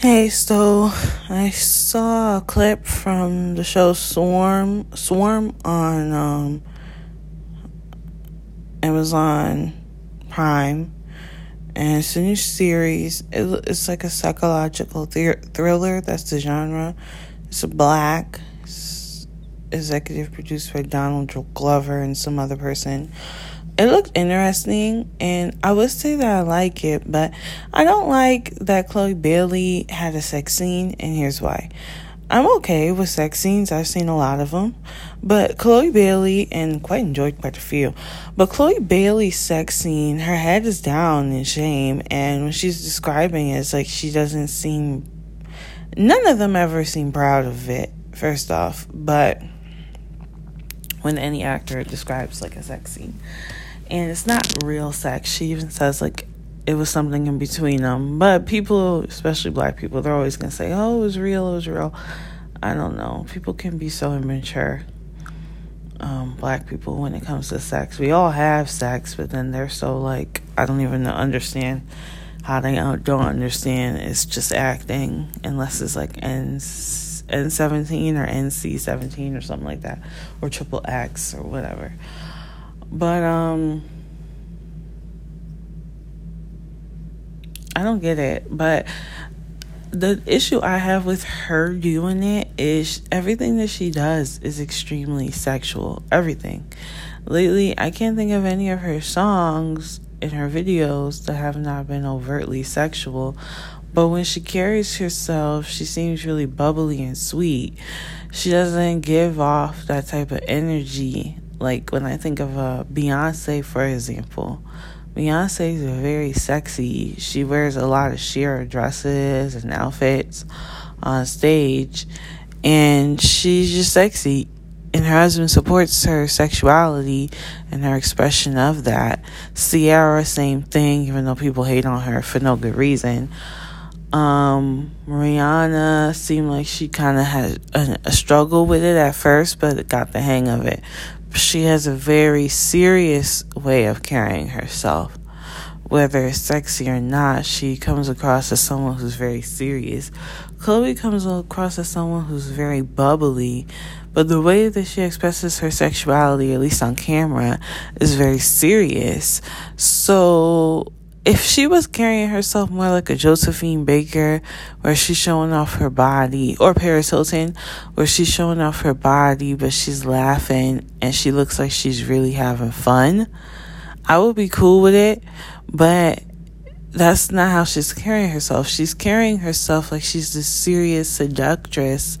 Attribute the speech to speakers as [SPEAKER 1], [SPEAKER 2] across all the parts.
[SPEAKER 1] Hey, so I saw a clip from the show Swarm Swarm on um, Amazon Prime, and it's a new series. It, it's like a psychological thr- thriller. That's the genre. It's a black. It's executive produced by Donald Glover and some other person it looked interesting and I would say that I like it, but I don't like that Chloe Bailey had a sex scene and here's why. I'm okay with sex scenes. I've seen a lot of them. But Chloe Bailey, and quite enjoyed quite a few, but Chloe Bailey's sex scene, her head is down in shame. And when she's describing it, it's like she doesn't seem, none of them ever seem proud of it, first off. But when any actor describes like a sex scene, and it's not real sex. She even says like it was something in between them. But people, especially black people, they're always gonna say, "Oh, it was real. It was real." I don't know. People can be so immature. Um, black people, when it comes to sex, we all have sex, but then they're so like I don't even understand how they don't understand. It's just acting, unless it's like N N seventeen or NC seventeen or something like that, or triple X or whatever. But um I don't get it. But the issue I have with her doing it is everything that she does is extremely sexual. Everything. Lately, I can't think of any of her songs in her videos that have not been overtly sexual. But when she carries herself, she seems really bubbly and sweet. She doesn't give off that type of energy like when I think of uh, Beyonce, for example, Beyonce is very sexy. She wears a lot of sheer dresses and outfits on stage, and she's just sexy. And her husband supports her sexuality and her expression of that. Ciara, same thing, even though people hate on her for no good reason. Um, Rihanna seemed like she kind of had a, a, struggle with it at first, but got the hang of it she has a very serious way of carrying herself. Whether it's sexy or not, she comes across as someone who's very serious. Chloe comes across as someone who's very bubbly, but the way that she expresses her sexuality, at least on camera, is very serious. So if she was carrying herself more like a Josephine Baker, where she's showing off her body, or Paris Hilton, where she's showing off her body, but she's laughing and she looks like she's really having fun, I would be cool with it. But that's not how she's carrying herself. She's carrying herself like she's this serious seductress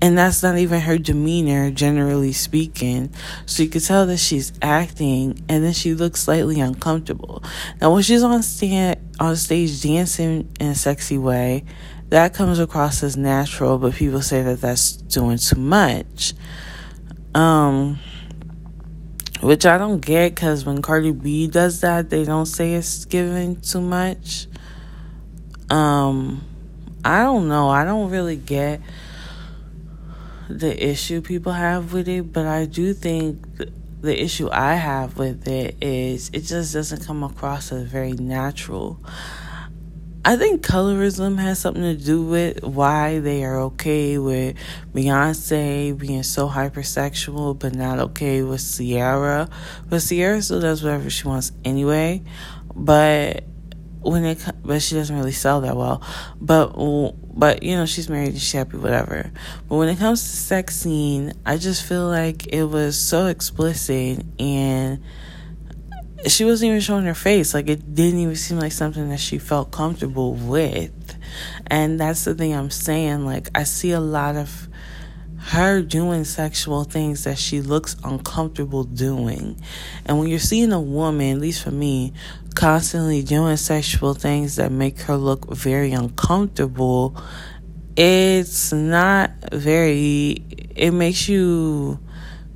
[SPEAKER 1] and that's not even her demeanor, generally speaking. So you could tell that she's acting, and then she looks slightly uncomfortable. Now, when she's on stand on stage dancing in a sexy way, that comes across as natural, but people say that that's doing too much. Um, which I don't get because when Cardi B does that, they don't say it's giving too much. Um, I don't know. I don't really get the issue people have with it, but I do think the issue I have with it is it just doesn't come across as very natural. I think colorism has something to do with why they are okay with Beyonce being so hypersexual, but not okay with Ciara. But Ciara still does whatever she wants anyway. But when it but she doesn't really sell that well. But but you know she's married and she's happy whatever. But when it comes to sex scene i just feel like it was so explicit and she wasn't even showing her face. Like it didn't even seem like something that she felt comfortable with. And that's the thing i'm saying like i see a lot of her doing sexual things that she looks uncomfortable doing. And when you're seeing a woman, at least for me, constantly doing sexual things that make her look very uncomfortable, it's not very, it makes you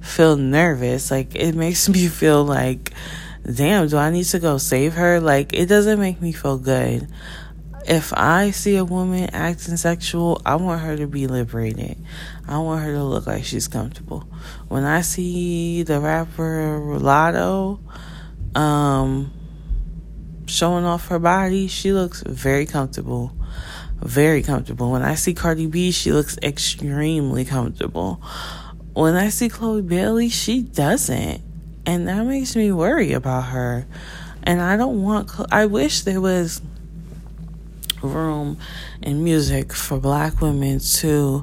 [SPEAKER 1] feel nervous. Like, it makes me feel like, damn, do I need to go save her? Like, it doesn't make me feel good. If I see a woman acting sexual, I want her to be liberated. I want her to look like she's comfortable. When I see the rapper Latto, um, showing off her body, she looks very comfortable. very comfortable. When I see Cardi B, she looks extremely comfortable. When I see Chloe Bailey, she doesn't. And that makes me worry about her. And I don't want, I wish there was room in music for black women to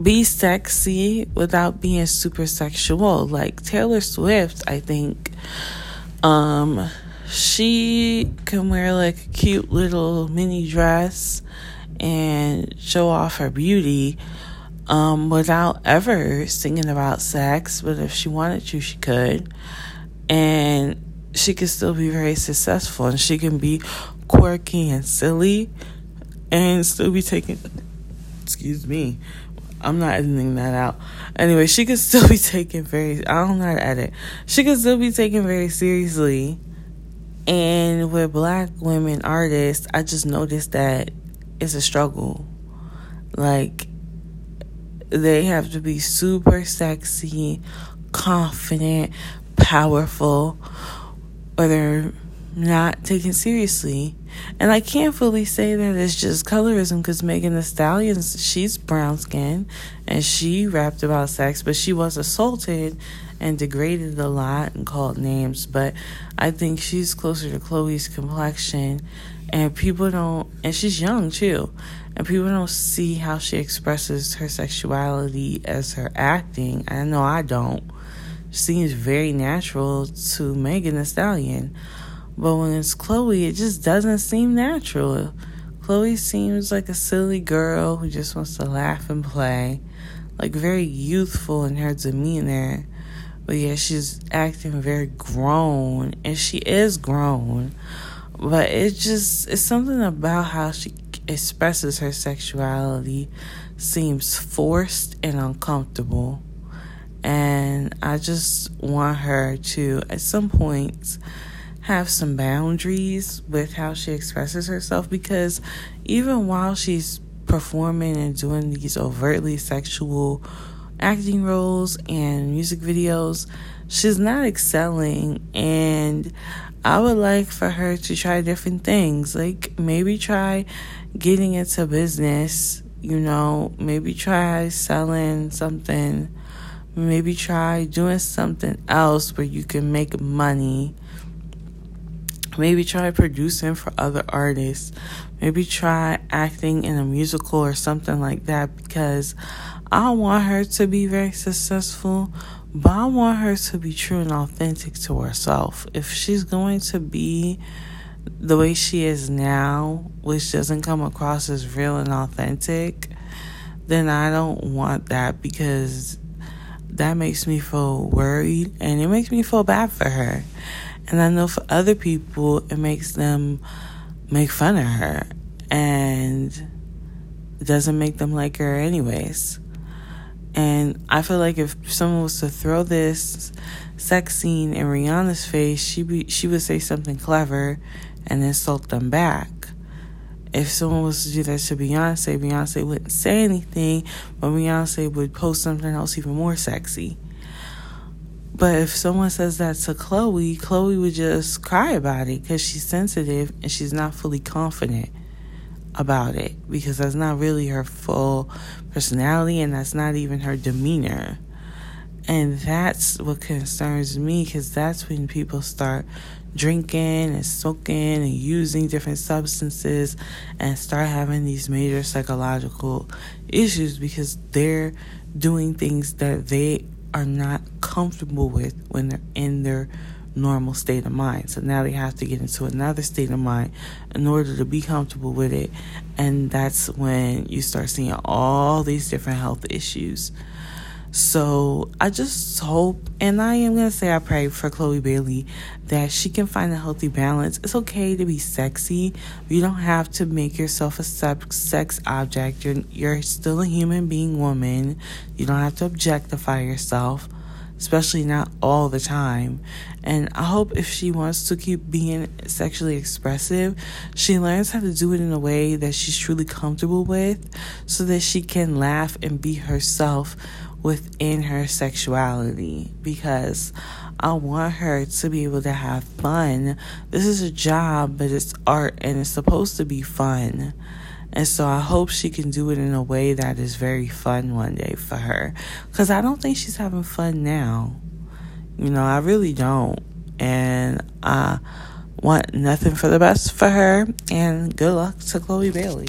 [SPEAKER 1] be sexy without being super sexual. Like Taylor Swift, I think um she can wear like a cute little mini dress and show off her beauty um without ever singing about sex, but if she wanted to, she could. And she could still be very successful and she can be quirky and silly and still be taken excuse me I'm not editing that out. Anyway, she could still be taken very I don't know how to edit. She could still be taken very seriously. And with black women artists, I just noticed that it's a struggle. Like they have to be super sexy, confident, powerful, or they're not taken seriously. And I can't fully say that it's just colorism because Megan Thee Stallion, she's brown skinned and she rapped about sex, but she was assaulted and degraded a lot and called names. But I think she's closer to Chloe's complexion. And people don't, and she's young too, and people don't see how she expresses her sexuality as her acting. I know I don't. Seems very natural to Megan Thee Stallion. But when it's Chloe, it just doesn't seem natural. Chloe seems like a silly girl who just wants to laugh and play, like very youthful in her demeanor. But yeah, she's acting very grown, and she is grown. But it just, it's something about how she expresses her sexuality seems forced and uncomfortable. And I just want her to, at some point, have some boundaries with how she expresses herself because even while she's performing and doing these overtly sexual acting roles and music videos, she's not excelling. And I would like for her to try different things, like maybe try getting into business, you know, maybe try selling something, maybe try doing something else where you can make money Maybe try producing for other artists. Maybe try acting in a musical or something like that because I want her to be very successful, but I want her to be true and authentic to herself. If she's going to be the way she is now, which doesn't come across as real and authentic, then I don't want that because that makes me feel worried and it makes me feel bad for her. And I know for other people, it makes them make fun of her and doesn't make them like her, anyways. And I feel like if someone was to throw this sex scene in Rihanna's face, she be, she would say something clever and insult them back. If someone was to do that to Beyonce, Beyonce wouldn't say anything, but Beyonce would post something else even more sexy. But if someone says that to Chloe, Chloe would just cry about it because she's sensitive and she's not fully confident about it because that's not really her full personality and that's not even her demeanor. And that's what concerns me because that's when people start drinking and smoking and using different substances and start having these major psychological issues because they're doing things that they are not comfortable with when they're in their normal state of mind. So now they have to get into another state of mind in order to be comfortable with it. And that's when you start seeing all these different health issues. So I just hope, and I am going to say I pray for Chloe Bailey that she can find a healthy balance. It's okay to be sexy. You don't have to make yourself a sex object. You're, you're still a human being woman. You don't have to objectify yourself, especially not all the time. And I hope if she wants to keep being sexually expressive, she learns how to do it in a way that she's truly comfortable with so that she can laugh and be herself within her sexuality because I want her to be able to have fun. This is a job, but it's art and it's supposed to be fun. And so I hope she can do it in a way that is very fun one day for her. Because I don't think she's having fun now. You know, I really don't. And I want nothing for the best for her. And good luck to Chloe Bailey.